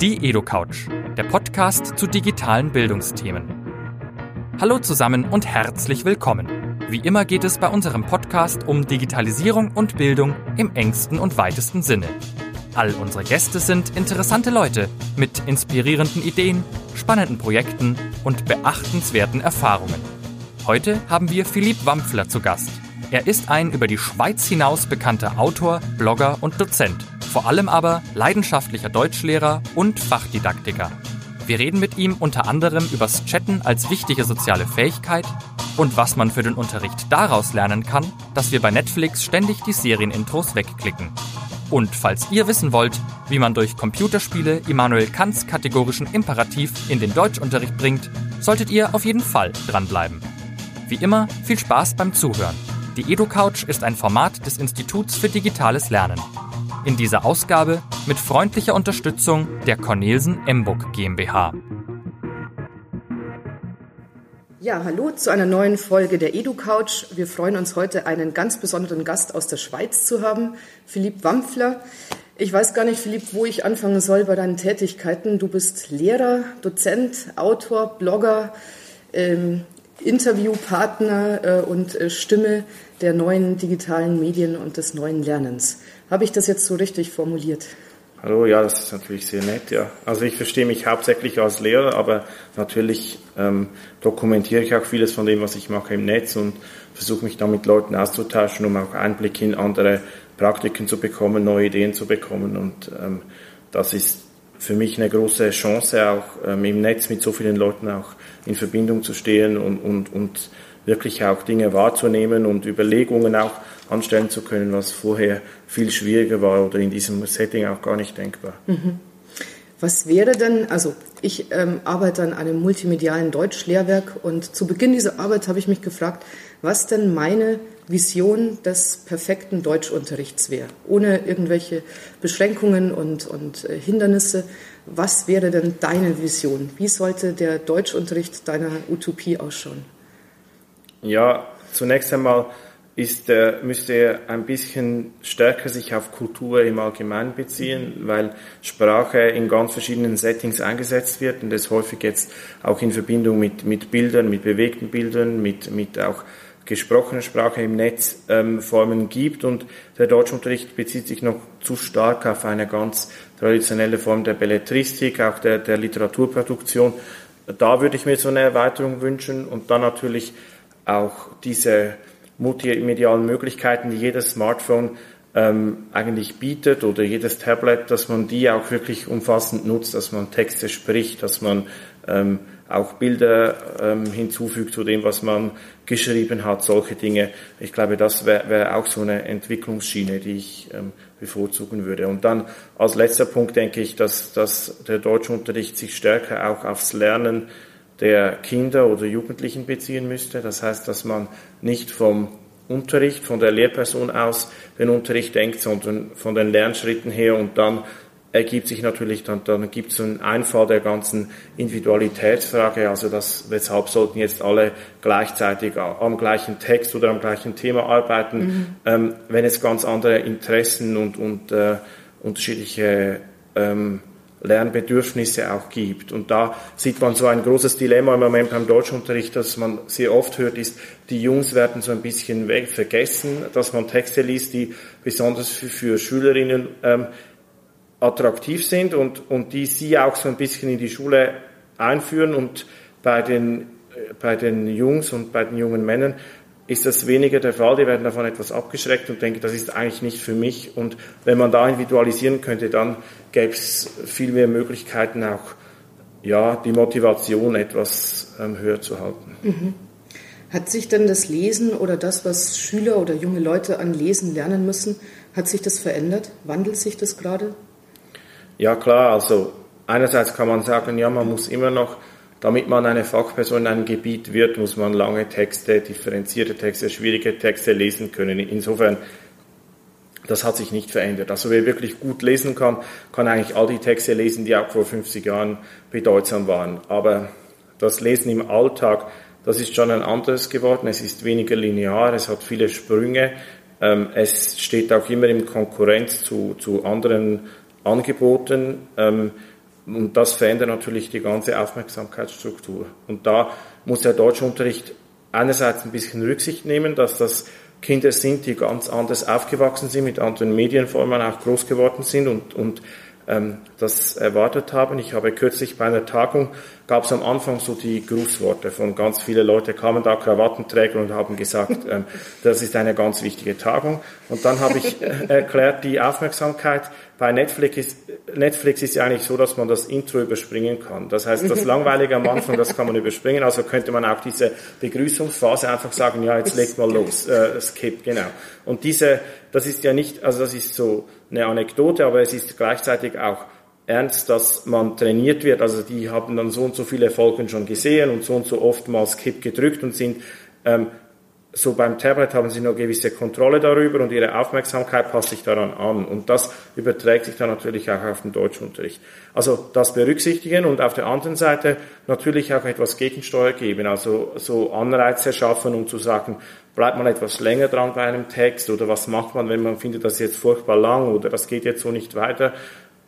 Die EduCouch, der Podcast zu digitalen Bildungsthemen. Hallo zusammen und herzlich willkommen. Wie immer geht es bei unserem Podcast um Digitalisierung und Bildung im engsten und weitesten Sinne. All unsere Gäste sind interessante Leute mit inspirierenden Ideen, spannenden Projekten und beachtenswerten Erfahrungen. Heute haben wir Philipp Wampfler zu Gast. Er ist ein über die Schweiz hinaus bekannter Autor, Blogger und Dozent vor allem aber leidenschaftlicher Deutschlehrer und Fachdidaktiker. Wir reden mit ihm unter anderem übers Chatten als wichtige soziale Fähigkeit und was man für den Unterricht daraus lernen kann, dass wir bei Netflix ständig die Serienintros wegklicken. Und falls ihr wissen wollt, wie man durch Computerspiele Immanuel Kants kategorischen Imperativ in den Deutschunterricht bringt, solltet ihr auf jeden Fall dranbleiben. Wie immer, viel Spaß beim Zuhören. Die EduCouch ist ein Format des Instituts für digitales Lernen. In dieser Ausgabe mit freundlicher Unterstützung der Cornelsen Emburg GmbH. Ja, hallo zu einer neuen Folge der EduCouch. Wir freuen uns heute, einen ganz besonderen Gast aus der Schweiz zu haben, Philipp Wampfler. Ich weiß gar nicht, Philipp, wo ich anfangen soll bei deinen Tätigkeiten. Du bist Lehrer, Dozent, Autor, Blogger, ähm, Interviewpartner äh, und äh, Stimme der neuen digitalen Medien und des neuen Lernens. Habe ich das jetzt so richtig formuliert? Hallo, ja, das ist natürlich sehr nett, ja. Also ich verstehe mich hauptsächlich als Lehrer, aber natürlich ähm, dokumentiere ich auch vieles von dem, was ich mache im Netz und versuche mich da mit Leuten auszutauschen, um auch Einblick in andere Praktiken zu bekommen, neue Ideen zu bekommen und ähm, das ist für mich eine große Chance, auch ähm, im Netz mit so vielen Leuten auch in Verbindung zu stehen und, und, und wirklich auch Dinge wahrzunehmen und Überlegungen auch anstellen zu können, was vorher viel schwieriger war oder in diesem Setting auch gar nicht denkbar. Mhm. Was wäre denn, also ich ähm, arbeite an einem multimedialen Deutschlehrwerk und zu Beginn dieser Arbeit habe ich mich gefragt, was denn meine Vision des perfekten Deutschunterrichts wäre, ohne irgendwelche Beschränkungen und, und äh, Hindernisse. Was wäre denn deine Vision? Wie sollte der Deutschunterricht deiner Utopie ausschauen? Ja, zunächst einmal ist, äh, müsste er ein bisschen stärker sich auf Kultur im Allgemeinen beziehen, weil Sprache in ganz verschiedenen Settings eingesetzt wird und es häufig jetzt auch in Verbindung mit, mit Bildern, mit bewegten Bildern, mit, mit auch gesprochener Sprache im Netz ähm, Formen gibt und der Deutschunterricht bezieht sich noch zu stark auf eine ganz traditionelle Form der Belletristik, auch der, der Literaturproduktion. Da würde ich mir so eine Erweiterung wünschen und dann natürlich auch diese multimedialen Möglichkeiten, die jedes Smartphone ähm, eigentlich bietet oder jedes Tablet, dass man die auch wirklich umfassend nutzt, dass man Texte spricht, dass man ähm, auch Bilder ähm, hinzufügt zu dem, was man geschrieben hat, solche Dinge. Ich glaube, das wäre wär auch so eine Entwicklungsschiene, die ich ähm, bevorzugen würde. Und dann als letzter Punkt denke ich, dass, dass der Deutschunterricht sich stärker auch aufs Lernen der Kinder oder Jugendlichen beziehen müsste. Das heißt, dass man nicht vom Unterricht, von der Lehrperson aus den Unterricht denkt, sondern von den Lernschritten her und dann ergibt sich natürlich, dann, dann gibt es einen Einfall der ganzen Individualitätsfrage, also das, weshalb sollten jetzt alle gleichzeitig am gleichen Text oder am gleichen Thema arbeiten, mhm. ähm, wenn es ganz andere Interessen und, und äh, unterschiedliche ähm, Lernbedürfnisse auch gibt. Und da sieht man so ein großes Dilemma im Moment beim Deutschunterricht, das man sehr oft hört, ist, die Jungs werden so ein bisschen vergessen, dass man Texte liest, die besonders für, für Schülerinnen ähm, attraktiv sind und, und die sie auch so ein bisschen in die Schule einführen und bei den, äh, bei den Jungs und bei den jungen Männern ist das weniger der Fall. Die werden davon etwas abgeschreckt und denken, das ist eigentlich nicht für mich. Und wenn man da individualisieren könnte, dann gäbe es viel mehr Möglichkeiten, auch ja, die Motivation etwas ähm, höher zu halten. Mhm. Hat sich denn das Lesen oder das, was Schüler oder junge Leute an Lesen lernen müssen, hat sich das verändert? Wandelt sich das gerade? Ja, klar. Also einerseits kann man sagen, ja, man muss immer noch damit man eine Fachperson in einem Gebiet wird, muss man lange Texte, differenzierte Texte, schwierige Texte lesen können. Insofern, das hat sich nicht verändert. Also wer wirklich gut lesen kann, kann eigentlich all die Texte lesen, die auch vor 50 Jahren bedeutsam waren. Aber das Lesen im Alltag, das ist schon ein anderes geworden. Es ist weniger linear, es hat viele Sprünge. Ähm, es steht auch immer in Konkurrenz zu, zu anderen Angeboten. Und das verändert natürlich die ganze Aufmerksamkeitsstruktur. Und da muss der Deutschunterricht einerseits ein bisschen Rücksicht nehmen, dass das Kinder sind, die ganz anders aufgewachsen sind, mit anderen Medienformen auch groß geworden sind und, und ähm, das erwartet haben. Ich habe kürzlich bei einer Tagung, gab es am Anfang so die Grußworte von ganz vielen Leuten, kamen da Krawattenträger und haben gesagt, ähm, das ist eine ganz wichtige Tagung. Und dann habe ich äh, erklärt, die Aufmerksamkeit bei Netflix ist, Netflix ist ja eigentlich so, dass man das Intro überspringen kann. Das heißt, das Langweilige am Anfang, das kann man überspringen. Also könnte man auch diese Begrüßungsphase einfach sagen, ja, jetzt legt mal los, äh, skip, genau. Und diese, das ist ja nicht, also das ist so eine Anekdote, aber es ist gleichzeitig auch ernst, dass man trainiert wird. Also die haben dann so und so viele Folgen schon gesehen und so und so oft mal Skip gedrückt und sind ähm, so beim Tablet haben sie noch gewisse Kontrolle darüber und ihre Aufmerksamkeit passt sich daran an. Und das überträgt sich dann natürlich auch auf den Deutschunterricht. Also das berücksichtigen und auf der anderen Seite natürlich auch etwas Gegensteuer geben, also so Anreize schaffen, um zu sagen, bleibt man etwas länger dran bei einem Text oder was macht man, wenn man findet, das jetzt furchtbar lang oder das geht jetzt so nicht weiter.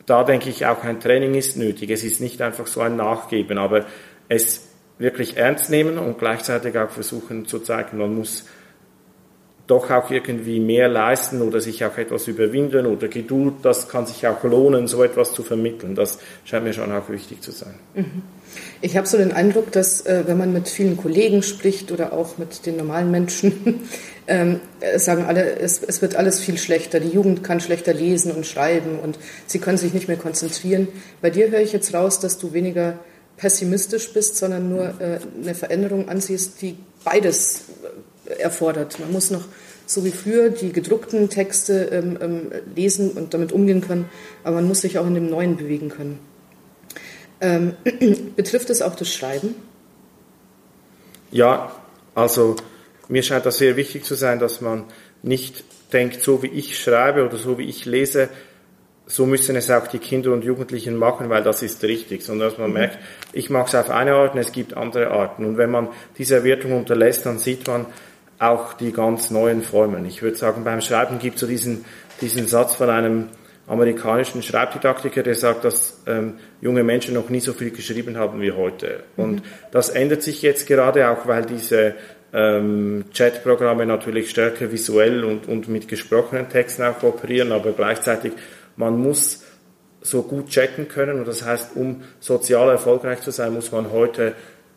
Da denke ich auch ein Training ist nötig. Es ist nicht einfach so ein Nachgeben, aber es wirklich ernst nehmen und gleichzeitig auch versuchen zu zeigen, man muss doch auch irgendwie mehr leisten oder sich auch etwas überwinden oder Geduld, das kann sich auch lohnen, so etwas zu vermitteln. Das scheint mir schon auch wichtig zu sein. Mhm. Ich habe so den Eindruck, dass äh, wenn man mit vielen Kollegen spricht oder auch mit den normalen Menschen, ähm, sagen alle, es, es, wird alles viel schlechter. Die Jugend kann schlechter lesen und schreiben und sie können sich nicht mehr konzentrieren. Bei dir höre ich jetzt raus, dass du weniger pessimistisch bist, sondern nur äh, eine Veränderung ansiehst, die beides äh, erfordert. Man muss noch so wie früher die gedruckten Texte ähm, ähm, lesen und damit umgehen können, aber man muss sich auch in dem Neuen bewegen können. Ähm, betrifft es auch das Schreiben? Ja, also mir scheint das sehr wichtig zu sein, dass man nicht denkt, so wie ich schreibe oder so wie ich lese, so müssen es auch die Kinder und Jugendlichen machen, weil das ist richtig, sondern dass man mhm. merkt, ich mache es auf eine Art und es gibt andere Arten. Und wenn man diese Wertung unterlässt, dann sieht man auch die ganz neuen Formen. Ich würde sagen, beim Schreiben gibt es so diesen, diesen Satz von einem amerikanischen Schreibdidaktiker, der sagt, dass ähm, junge Menschen noch nie so viel geschrieben haben wie heute. Und mhm. das ändert sich jetzt gerade auch, weil diese ähm, Chat-Programme natürlich stärker visuell und, und mit gesprochenen Texten auch operieren, aber gleichzeitig man muss so gut checken können und das heißt, um sozial erfolgreich zu sein, muss man heute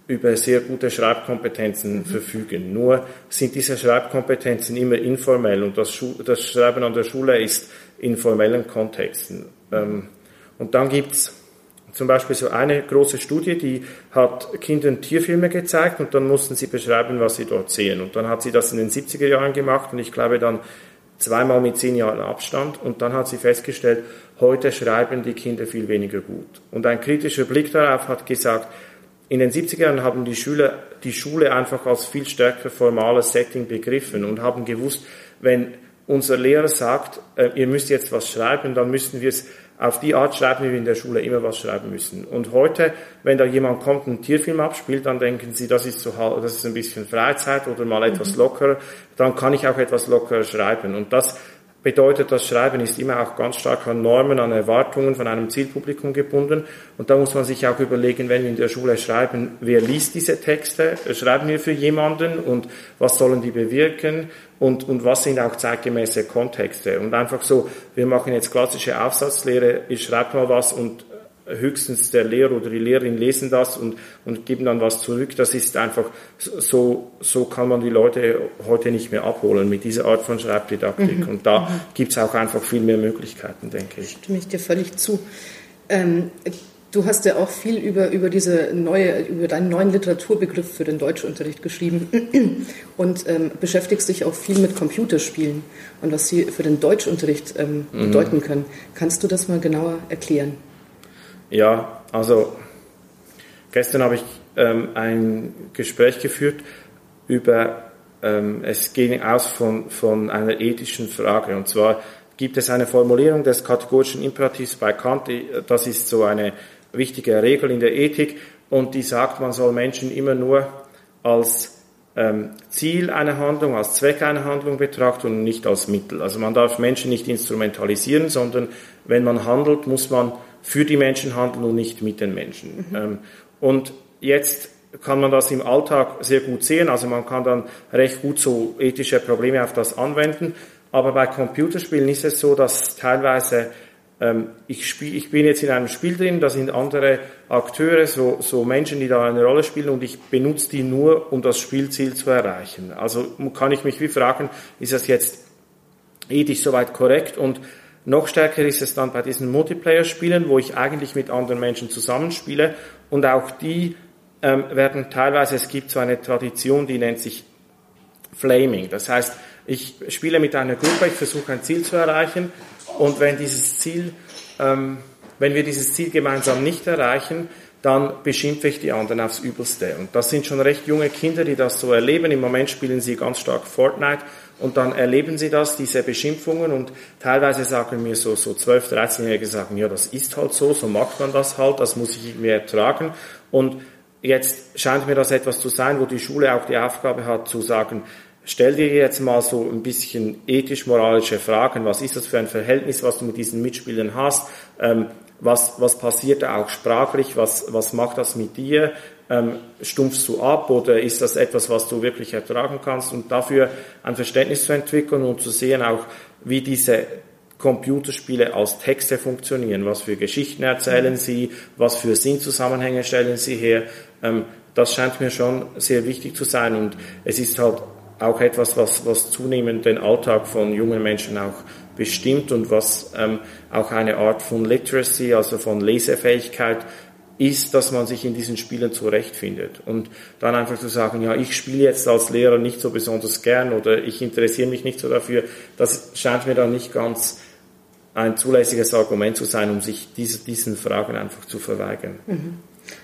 über sehr gute Schreibkompetenzen mhm. verfügen. Nur sind diese Schreibkompetenzen immer informell und das, Schu das Schreiben an der Schule ist in formellen Kontexten. Ähm, und dann gibt's zum Beispiel so eine große Studie, die hat Kindern Tierfilme gezeigt und dann mussten sie beschreiben, was sie dort sehen. Und dann hat sie das in den 70er Jahren gemacht und ich glaube dann zweimal mit zehn Jahren Abstand und dann hat sie festgestellt, heute schreiben die Kinder viel weniger gut. Und ein kritischer Blick darauf hat gesagt, in den 70er Jahren haben die Schüler die Schule einfach als viel stärker formales Setting begriffen und haben gewusst, wenn unser Lehrer sagt, äh, ihr müsst jetzt was schreiben, dann müssen wir es auf die Art schreiben, wie wir in der Schule immer was schreiben müssen. Und heute, wenn da jemand kommt und einen Tierfilm abspielt, dann denken sie, das ist so, das ist ein bisschen Freizeit oder mal etwas mhm. lockerer, dann kann ich auch etwas lockerer schreiben. Und das bedeutet, das Schreiben ist immer auch ganz stark an Normen, an Erwartungen von einem Zielpublikum gebunden. Und da muss man sich auch überlegen, wenn wir in der Schule schreiben, wer liest diese Texte? Schreiben wir für jemanden und was sollen die bewirken? Und, und was sind auch zeitgemäße Kontexte? Und einfach so, wir machen jetzt klassische Aufsatzlehre, ich schreibe mal was und höchstens der Lehrer oder die Lehrerin lesen das und, und geben dann was zurück. Das ist einfach, so, so kann man die Leute heute nicht mehr abholen mit dieser Art von Schreibdidaktik. Mhm. Und da mhm. gibt's auch einfach viel mehr Möglichkeiten, denke ich. Stimme ich dir völlig zu. Ähm, du hast ja auch viel über, über diese neue, über deinen neuen Literaturbegriff für den Deutschunterricht geschrieben und ähm, beschäftigst dich auch viel mit Computerspielen und was sie für den Deutschunterricht ähm, mhm. bedeuten können. Kannst du das mal genauer erklären? Ja, also gestern habe ich ähm, ein Gespräch geführt über, ähm, es ging aus von, von einer ethischen Frage. Und zwar gibt es eine Formulierung des kategorischen Imperativs bei Kant, das ist so eine wichtige Regel in der Ethik, und die sagt, man soll Menschen immer nur als ähm, Ziel einer Handlung, als Zweck einer Handlung betrachten und nicht als Mittel. Also man darf Menschen nicht instrumentalisieren, sondern wenn man handelt, muss man für die Menschen handeln und nicht mit den Menschen. Mhm. Und jetzt kann man das im Alltag sehr gut sehen. Also man kann dann recht gut so ethische Probleme auf das anwenden. Aber bei Computerspielen ist es so, dass teilweise ähm, ich, spiel, ich bin jetzt in einem Spiel drin, da sind andere Akteure, so, so Menschen, die da eine Rolle spielen und ich benutze die nur, um das Spielziel zu erreichen. Also kann ich mich wie fragen, ist das jetzt ethisch soweit korrekt und noch stärker ist es dann bei diesen Multiplayer-Spielen, wo ich eigentlich mit anderen Menschen zusammenspiele und auch die ähm, werden teilweise, es gibt so eine Tradition, die nennt sich Flaming. Das heißt, ich spiele mit einer Gruppe, ich versuche ein Ziel zu erreichen und wenn dieses Ziel, ähm, wenn wir dieses Ziel gemeinsam nicht erreichen, dann beschimpfe ich die anderen aufs Übelste. Und das sind schon recht junge Kinder, die das so erleben. Im Moment spielen sie ganz stark Fortnite und dann erleben sie das, diese Beschimpfungen und teilweise sagen mir so, so 12, 13-Jährige sagen, ja, das ist halt so, so macht man das halt, das muss ich irgendwie ertragen. Und jetzt scheint mir das etwas zu sein, wo die Schule auch die Aufgabe hat zu sagen, stell dir jetzt mal so ein bisschen ethisch-moralische Fragen. Was ist das für ein Verhältnis, was du mit diesen Mitspielern hast? Ähm, was, was passiert da auch sprachlich? Was, was macht das mit dir? Ähm, stumpfst du ab oder ist das etwas, was du wirklich ertragen kannst? Und dafür ein Verständnis zu entwickeln und zu sehen auch, wie diese Computerspiele als Texte funktionieren. Was für Geschichten erzählen sie? Was für Sinnzusammenhänge stellen sie her? Ähm, das scheint mir schon sehr wichtig zu sein und es ist halt auch etwas, was, was zunehmend den Alltag von jungen Menschen auch bestimmt und was ähm, auch eine Art von Literacy, also von Lesefähigkeit ist, dass man sich in diesen Spielen zurechtfindet. Und dann einfach zu sagen, ja, ich spiele jetzt als Lehrer nicht so besonders gern oder ich interessiere mich nicht so dafür, das scheint mir dann nicht ganz ein zulässiges Argument zu sein, um sich diese, diesen Fragen einfach zu verweigern. Mhm.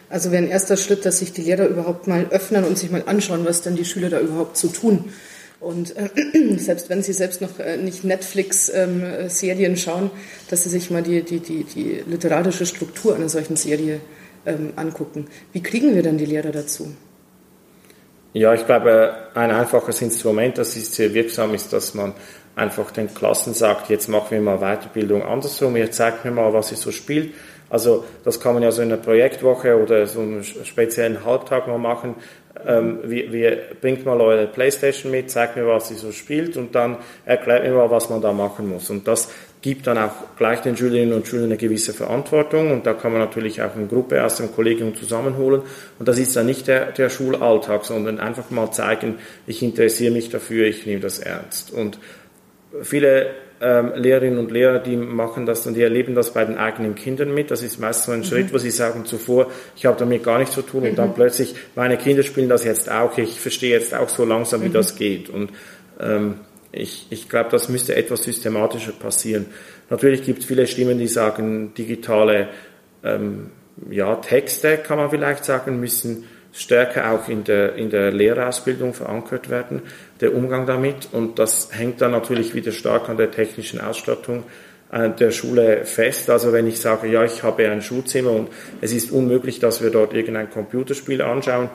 Also wäre ein erster Schritt, dass sich die Lehrer überhaupt mal öffnen und sich mal anschauen, was denn die Schüler da überhaupt zu tun. Und äh, selbst wenn sie selbst noch äh, nicht Netflix-Serien ähm, schauen, dass sie sich mal die, die, die, die literarische Struktur einer solchen Serie ähm, angucken. Wie kriegen wir denn die Lehrer dazu? Ja, ich glaube, ein einfaches Instrument, das ist sehr wirksam, ist, dass man einfach den Klassen sagt, jetzt machen wir mal Weiterbildung andersrum, ihr zeigt mir mal, was ihr so spielt also das kann man ja so in einer Projektwoche oder so einen speziellen Halbtag mal machen. Ähm, wie, wie, bringt mal eure Playstation mit, zeigt mir, was sie so spielt und dann erklärt mir mal, was man da machen muss. Und das gibt dann auch gleich den Schülerinnen und Schülern eine gewisse Verantwortung und da kann man natürlich auch eine Gruppe aus dem Kollegium zusammenholen und das ist dann nicht der, der Schulalltag, sondern einfach mal zeigen, ich interessiere mich dafür, ich nehme das ernst. Und viele ähm, Lehrerinnen und Lehrer, die machen das und die erleben das bei den eigenen Kindern mit. Das ist meist so ein mhm. Schritt, wo sie sagen zuvor, ich habe damit gar nichts zu tun und dann mhm. plötzlich, meine Kinder spielen das jetzt auch, ich verstehe jetzt auch so langsam, wie mhm. das geht. Und ähm, ich, ich glaube, das müsste etwas systematischer passieren. Natürlich gibt es viele Stimmen, die sagen, digitale ähm, ja, Texte, kann man vielleicht sagen, müssen stärker auch in der, in der Lehrerausbildung verankert werden, der Umgang damit. Und das hängt dann natürlich wieder stark an der technischen Ausstattung äh, der Schule fest. Also wenn ich sage, ja, ich habe ein Schulzimmer und es ist unmöglich, dass wir dort irgendein Computerspiel anschauen,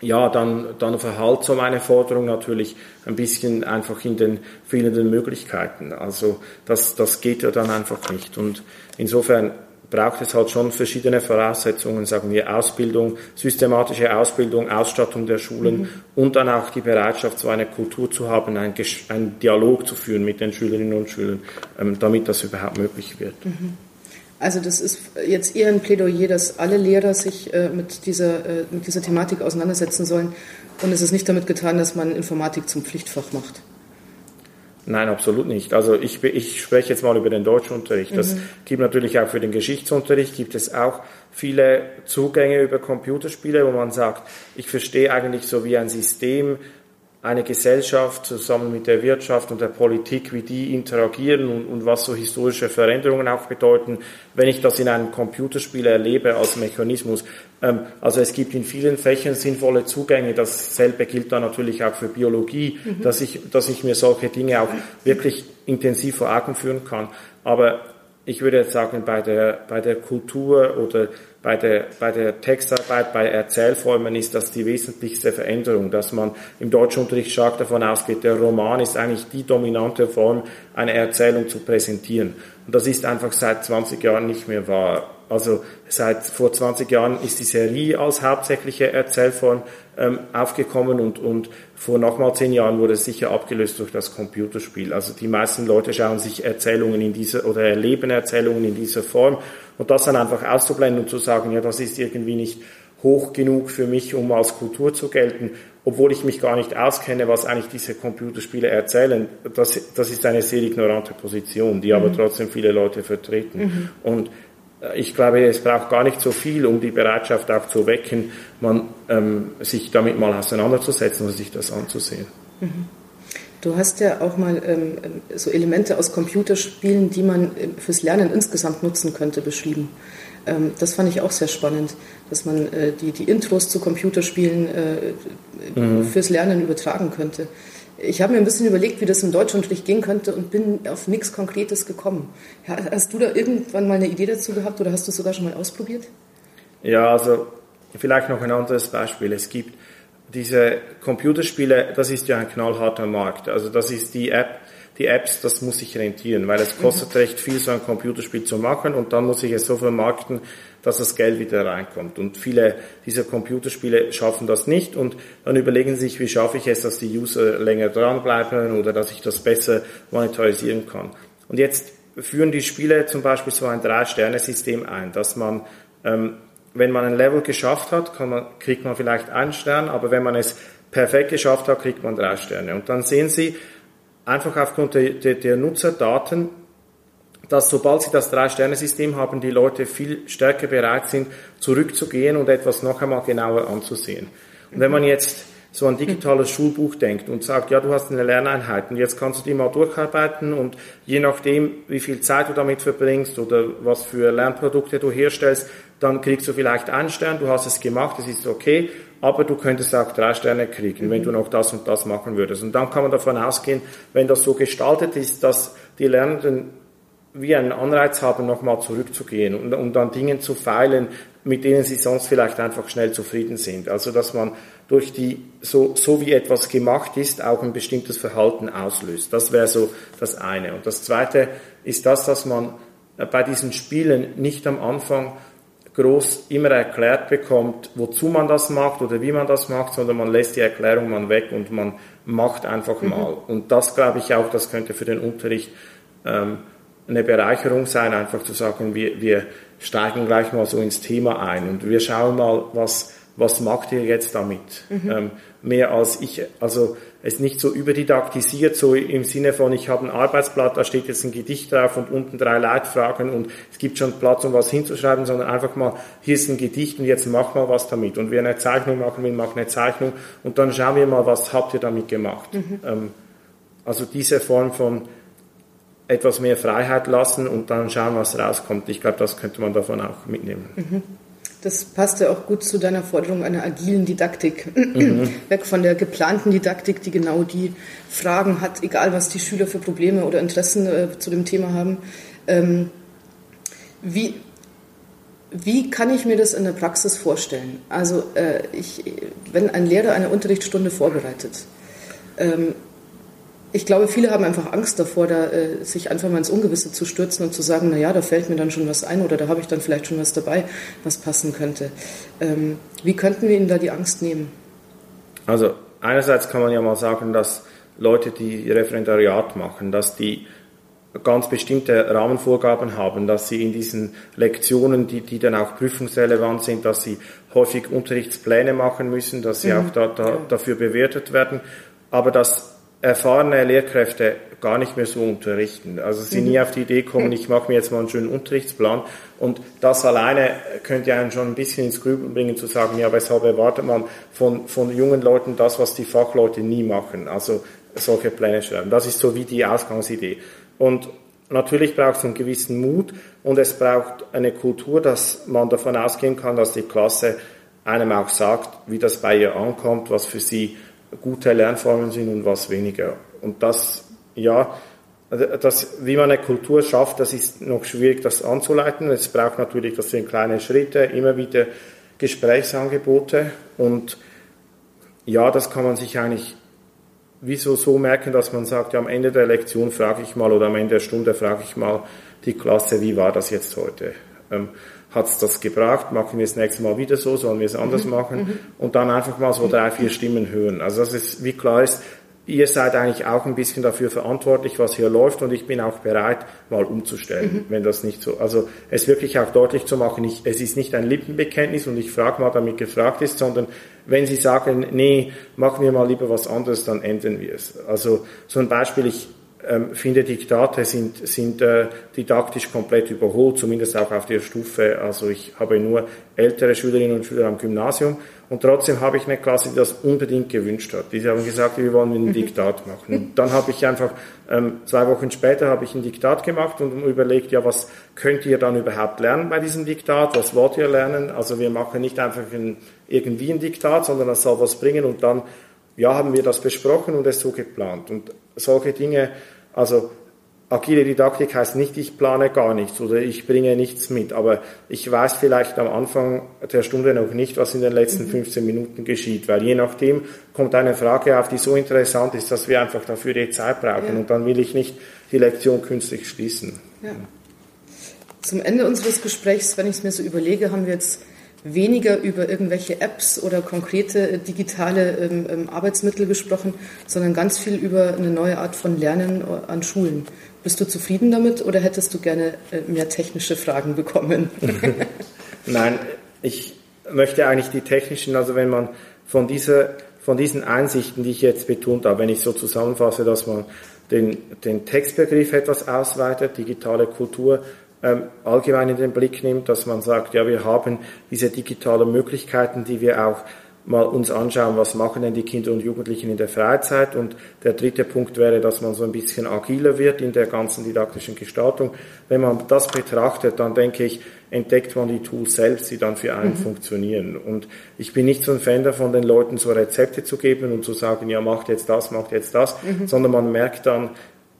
ja, dann, dann verhallt so meine Forderung natürlich ein bisschen einfach in den fehlenden Möglichkeiten. Also das, das geht ja dann einfach nicht. Und insofern braucht es halt schon verschiedene Voraussetzungen, sagen wir Ausbildung, systematische Ausbildung, Ausstattung der Schulen mhm. und dann auch die Bereitschaft, so eine Kultur zu haben, einen, einen Dialog zu führen mit den Schülerinnen und Schülern, ähm, damit das überhaupt möglich wird. Mhm. Also das ist jetzt eher ein Plädoyer, dass alle Lehrer sich äh, mit, dieser, äh, mit dieser Thematik auseinandersetzen sollen. Und es ist nicht damit getan, dass man Informatik zum Pflichtfach macht. Nein, absolut nicht. Also ich, ich spreche jetzt mal über den Deutschunterricht. Das mhm. gibt natürlich auch für den Geschichtsunterricht, gibt es auch viele Zugänge über Computerspiele, wo man sagt, ich verstehe eigentlich so wie ein System, eine Gesellschaft zusammen mit der Wirtschaft und der Politik, wie die interagieren und, und, was so historische Veränderungen auch bedeuten, wenn ich das in einem Computerspiel erlebe als Mechanismus. Ähm, also es gibt in vielen Fächern sinnvolle Zugänge. Dasselbe gilt dann natürlich auch für Biologie, mhm. dass ich, dass ich mir solche Dinge auch wirklich intensiv vor Augen führen kann. Aber ich würde jetzt sagen, bei der, bei der Kultur oder bei der, bei der Textarbeit, bei Erzählformen ist das die wesentlichste Veränderung, dass man im Deutschunterricht stark davon ausgeht, der Roman ist eigentlich die dominante Form, eine Erzählung zu präsentieren. Und das ist einfach seit 20 Jahren nicht mehr wahr. Also seit vor 20 Jahren ist die Serie als hauptsächliche Erzählform ähm, aufgekommen und, und vor nochmal zehn Jahren wurde es sicher abgelöst durch das Computerspiel. Also die meisten Leute schauen sich Erzählungen in dieser oder erleben Erzählungen in dieser Form und das dann einfach auszublenden und zu sagen, ja, das ist irgendwie nicht hoch genug für mich, um als Kultur zu gelten, obwohl ich mich gar nicht auskenne, was eigentlich diese Computerspiele erzählen. Das, das ist eine sehr ignorante Position, die mhm. aber trotzdem viele Leute vertreten. Mhm. Und ich glaube, es braucht gar nicht so viel, um die Bereitschaft auch zu wecken, man, ähm, sich damit mal auseinanderzusetzen und sich das anzusehen. Mhm. Du hast ja auch mal ähm, so Elemente aus Computerspielen, die man ähm, fürs Lernen insgesamt nutzen könnte, beschrieben. Ähm, das fand ich auch sehr spannend, dass man äh, die, die Intros zu Computerspielen äh, mhm. fürs Lernen übertragen könnte. Ich habe mir ein bisschen überlegt, wie das im Deutschunterricht gehen könnte und bin auf nichts Konkretes gekommen. Hast du da irgendwann mal eine Idee dazu gehabt oder hast du es sogar schon mal ausprobiert? Ja, also vielleicht noch ein anderes Beispiel. Es gibt diese Computerspiele, das ist ja ein knallharter Markt. Also das ist die App, die Apps, das muss sich rentieren, weil es kostet recht viel, so ein Computerspiel zu machen und dann muss ich es so vermarkten, dass das Geld wieder reinkommt. Und viele dieser Computerspiele schaffen das nicht und dann überlegen sie sich, wie schaffe ich es, dass die User länger dranbleiben oder dass ich das besser monetarisieren kann. Und jetzt führen die Spiele zum Beispiel so ein Drei-Sterne-System ein, dass man, ähm, wenn man ein Level geschafft hat, man, kriegt man vielleicht einen Stern, aber wenn man es perfekt geschafft hat, kriegt man drei Sterne. Und dann sehen Sie, einfach aufgrund der, der, der Nutzerdaten, dass sobald sie das Drei-Sterne-System haben, die Leute viel stärker bereit sind, zurückzugehen und etwas noch einmal genauer anzusehen. Und wenn man jetzt so ein digitales Schulbuch denkt und sagt, ja, du hast eine Lerneinheit und jetzt kannst du die mal durcharbeiten und je nachdem, wie viel Zeit du damit verbringst oder was für Lernprodukte du herstellst, dann kriegst du vielleicht einen Stern, du hast es gemacht, es ist okay, aber du könntest auch drei Sterne kriegen, mhm. wenn du noch das und das machen würdest. Und dann kann man davon ausgehen, wenn das so gestaltet ist, dass die Lernenden wie einen Anreiz haben, nochmal zurückzugehen und um dann Dingen zu feilen, mit denen sie sonst vielleicht einfach schnell zufrieden sind. Also dass man durch die, so, so wie etwas gemacht ist, auch ein bestimmtes Verhalten auslöst. Das wäre so das eine. Und das zweite ist das, dass man bei diesen Spielen nicht am Anfang groß immer erklärt bekommt, wozu man das macht oder wie man das macht, sondern man lässt die Erklärung mal weg und man macht einfach mhm. mal. Und das glaube ich auch, das könnte für den Unterricht ähm, eine Bereicherung sein, einfach zu sagen, wir, wir steigen gleich mal so ins Thema ein und wir schauen mal, was, was macht ihr jetzt damit? Mhm. Ähm, mehr als ich, also es nicht so überdidaktisiert, so im Sinne von, ich habe ein Arbeitsblatt, da steht jetzt ein Gedicht drauf und unten drei Leitfragen und es gibt schon Platz, um was hinzuschreiben, sondern einfach mal, hier ist ein Gedicht und jetzt mach mal was damit. Und wer eine Zeichnung machen will, macht eine Zeichnung und dann schauen wir mal, was habt ihr damit gemacht. Mhm. Ähm, also diese Form von etwas mehr Freiheit lassen und dann schauen, was rauskommt. Ich glaube, das könnte man davon auch mitnehmen. Mhm. Das passt ja auch gut zu deiner Forderung einer agilen Didaktik. Mhm. Weg von der geplanten Didaktik, die genau die Fragen hat, egal was die Schüler für Probleme oder Interessen äh, zu dem Thema haben. Ähm, wie, wie kann ich mir das in der Praxis vorstellen? Also, äh, ich, wenn ein Lehrer eine Unterrichtsstunde vorbereitet, ähm, ich glaube, viele haben einfach Angst davor, da, äh, sich einfach mal ins Ungewisse zu stürzen und zu sagen, na ja, da fällt mir dann schon was ein oder da habe ich dann vielleicht schon was dabei, was passen könnte. Ähm, wie könnten wir ihnen da die Angst nehmen? Also einerseits kann man ja mal sagen, dass Leute, die Referendariat machen, dass die ganz bestimmte Rahmenvorgaben haben, dass sie in diesen Lektionen, die, die dann auch prüfungsrelevant sind, dass sie häufig Unterrichtspläne machen müssen, dass sie mhm. auch da, da, dafür bewertet werden, aber dass erfahrene Lehrkräfte gar nicht mehr so unterrichten. Also sie mhm. nie auf die Idee kommen, ich mache mir jetzt mal einen schönen Unterrichtsplan und das alleine könnte einen schon ein bisschen ins Grübeln bringen zu sagen, ja, weshalb erwartet man von, von jungen Leuten das, was die Fachleute nie machen, also solche Pläne schreiben. Das ist so wie die Ausgangsidee. Und natürlich braucht es einen gewissen Mut und es braucht eine Kultur, dass man davon ausgehen kann, dass die Klasse einem auch sagt, wie das bei ihr ankommt, was für sie gute Lernformen sind und was weniger. Und das, ja, also das, wie man eine Kultur schafft, das ist noch schwierig, das anzuleiten. Es braucht natürlich, das sind kleine Schritte, immer wieder Gesprächsangebote und ja, das kann man sich eigentlich wieso so merken, dass man sagt, ja, am Ende der Lektion frage ich mal oder am Ende der Stunde frage ich mal die Klasse, wie war das jetzt heute? Ähm, Hat es das gebracht? Machen wir es nächstes Mal wieder so? Sollen wir es anders mhm. machen? Mhm. Und dann einfach mal so drei, vier Stimmen hören. Also dass es wie klar ist, ihr seid eigentlich auch ein bisschen dafür verantwortlich, was hier läuft und ich bin auch bereit, mal umzustellen, mhm. wenn das nicht so, also es wirklich auch deutlich zu machen, ich, es ist nicht ein Lippenbekenntnis und ich frage mal, damit gefragt ist, sondern wenn Sie sagen, nee, machen wir mal lieber was anderes, dann ändern wir es. Also so ein Beispiel, ich ähm, finde, Diktate sind, sind äh, didaktisch komplett überholt, zumindest auch auf der Stufe. Also ich habe nur ältere Schülerinnen und Schüler am Gymnasium und trotzdem habe ich eine Klasse, die das unbedingt gewünscht hat. Die haben gesagt, wir wollen ein. Diktat machen. Und dann habe ich einfach, ähm, zwei Wochen später habe ich ein Diktat gemacht und überlegt, ja, was könnt ihr dann überhaupt lernen bei diesem Diktat? Was wollt ihr lernen? Also wir machen nicht einfach ein, irgendwie ein Diktat, sondern das soll was bringen und dann ja, haben wir das besprochen und es so geplant. Und solche Dinge, also agile Didaktik heißt nicht, ich plane gar nichts oder ich bringe nichts mit, aber ich weiß vielleicht am Anfang der Stunde noch nicht, was in den letzten 15 mhm. Minuten geschieht, weil je nachdem kommt eine Frage auf, die so interessant ist, dass wir einfach dafür die Zeit brauchen ja. und dann will ich nicht die Lektion künstlich schließen. Ja. Zum Ende unseres Gesprächs, wenn ich es mir so überlege, haben wir jetzt weniger über irgendwelche Apps oder konkrete äh, digitale ähm, ähm, Arbeitsmittel gesprochen, sondern ganz viel über eine neue Art von Lernen äh, an Schulen. Bist du zufrieden damit oder hättest du gerne äh, mehr technische Fragen bekommen? Nein, ich möchte eigentlich die technischen, also wenn man von, dieser, von diesen Einsichten, die ich jetzt betont habe, wenn ich so zusammenfasse, dass man den, den Textbegriff etwas ausweitet, digitale Kultur, allgemein in den Blick nimmt, dass man sagt, ja, wir haben diese digitalen Möglichkeiten, die wir auch mal uns anschauen, was machen denn die Kinder und Jugendlichen in der Freizeit. Und der dritte Punkt wäre, dass man so ein bisschen agiler wird in der ganzen didaktischen Gestaltung. Wenn man das betrachtet, dann denke ich, entdeckt man die Tools selbst, die dann für einen mhm. funktionieren. Und ich bin nicht so ein Fan davon, den Leuten so Rezepte zu geben und zu sagen, ja, macht jetzt das, macht jetzt das, mhm. sondern man merkt dann,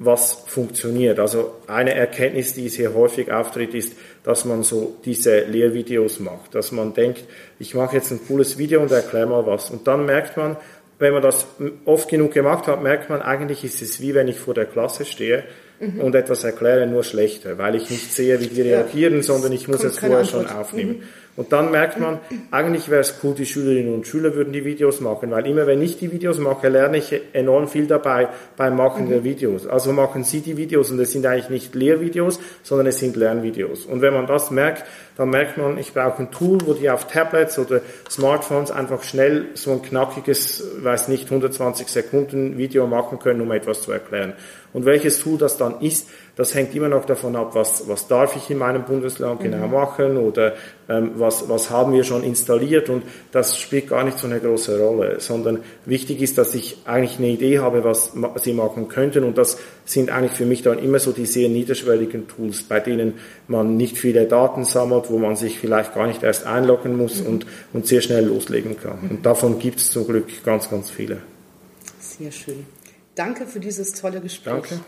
was funktioniert. Also eine Erkenntnis, die sehr häufig auftritt, ist, dass man so diese Lehrvideos macht, dass man denkt, ich mache jetzt ein cooles Video und erkläre mal was. Und dann merkt man, wenn man das oft genug gemacht hat, merkt man, eigentlich ist es wie wenn ich vor der Klasse stehe mhm. und etwas erkläre, nur schlechter, weil ich nicht sehe, wie die reagieren, ja, sondern ich muss es vorher Antwort. schon aufnehmen. Mhm. Und dann merkt man, eigentlich wäre es cool, die Schülerinnen und Schüler würden die Videos machen, weil immer wenn ich die Videos mache, lerne ich enorm viel dabei beim Machen mhm. der Videos. Also machen Sie die Videos und es sind eigentlich nicht Lehrvideos, sondern es sind Lernvideos. Und wenn man das merkt, dann merkt man, ich brauche ein Tool, wo die auf Tablets oder Smartphones einfach schnell so ein knackiges, weiß nicht, 120 Sekunden Video machen können, um etwas zu erklären. Und welches Tool das dann ist, das hängt immer noch davon ab, was, was darf ich in meinem Bundesland genau mhm. machen oder was, was haben wir schon installiert und das spielt gar nicht so eine große Rolle, sondern wichtig ist, dass ich eigentlich eine Idee habe, was sie machen könnten und das sind eigentlich für mich dann immer so die sehr niederschwelligen Tools, bei denen man nicht viele Daten sammelt, wo man sich vielleicht gar nicht erst einloggen muss mhm. und, und sehr schnell loslegen kann. Mhm. Und davon gibt es zum Glück ganz, ganz viele. Sehr schön. Danke für dieses tolle Gespräch. Danke.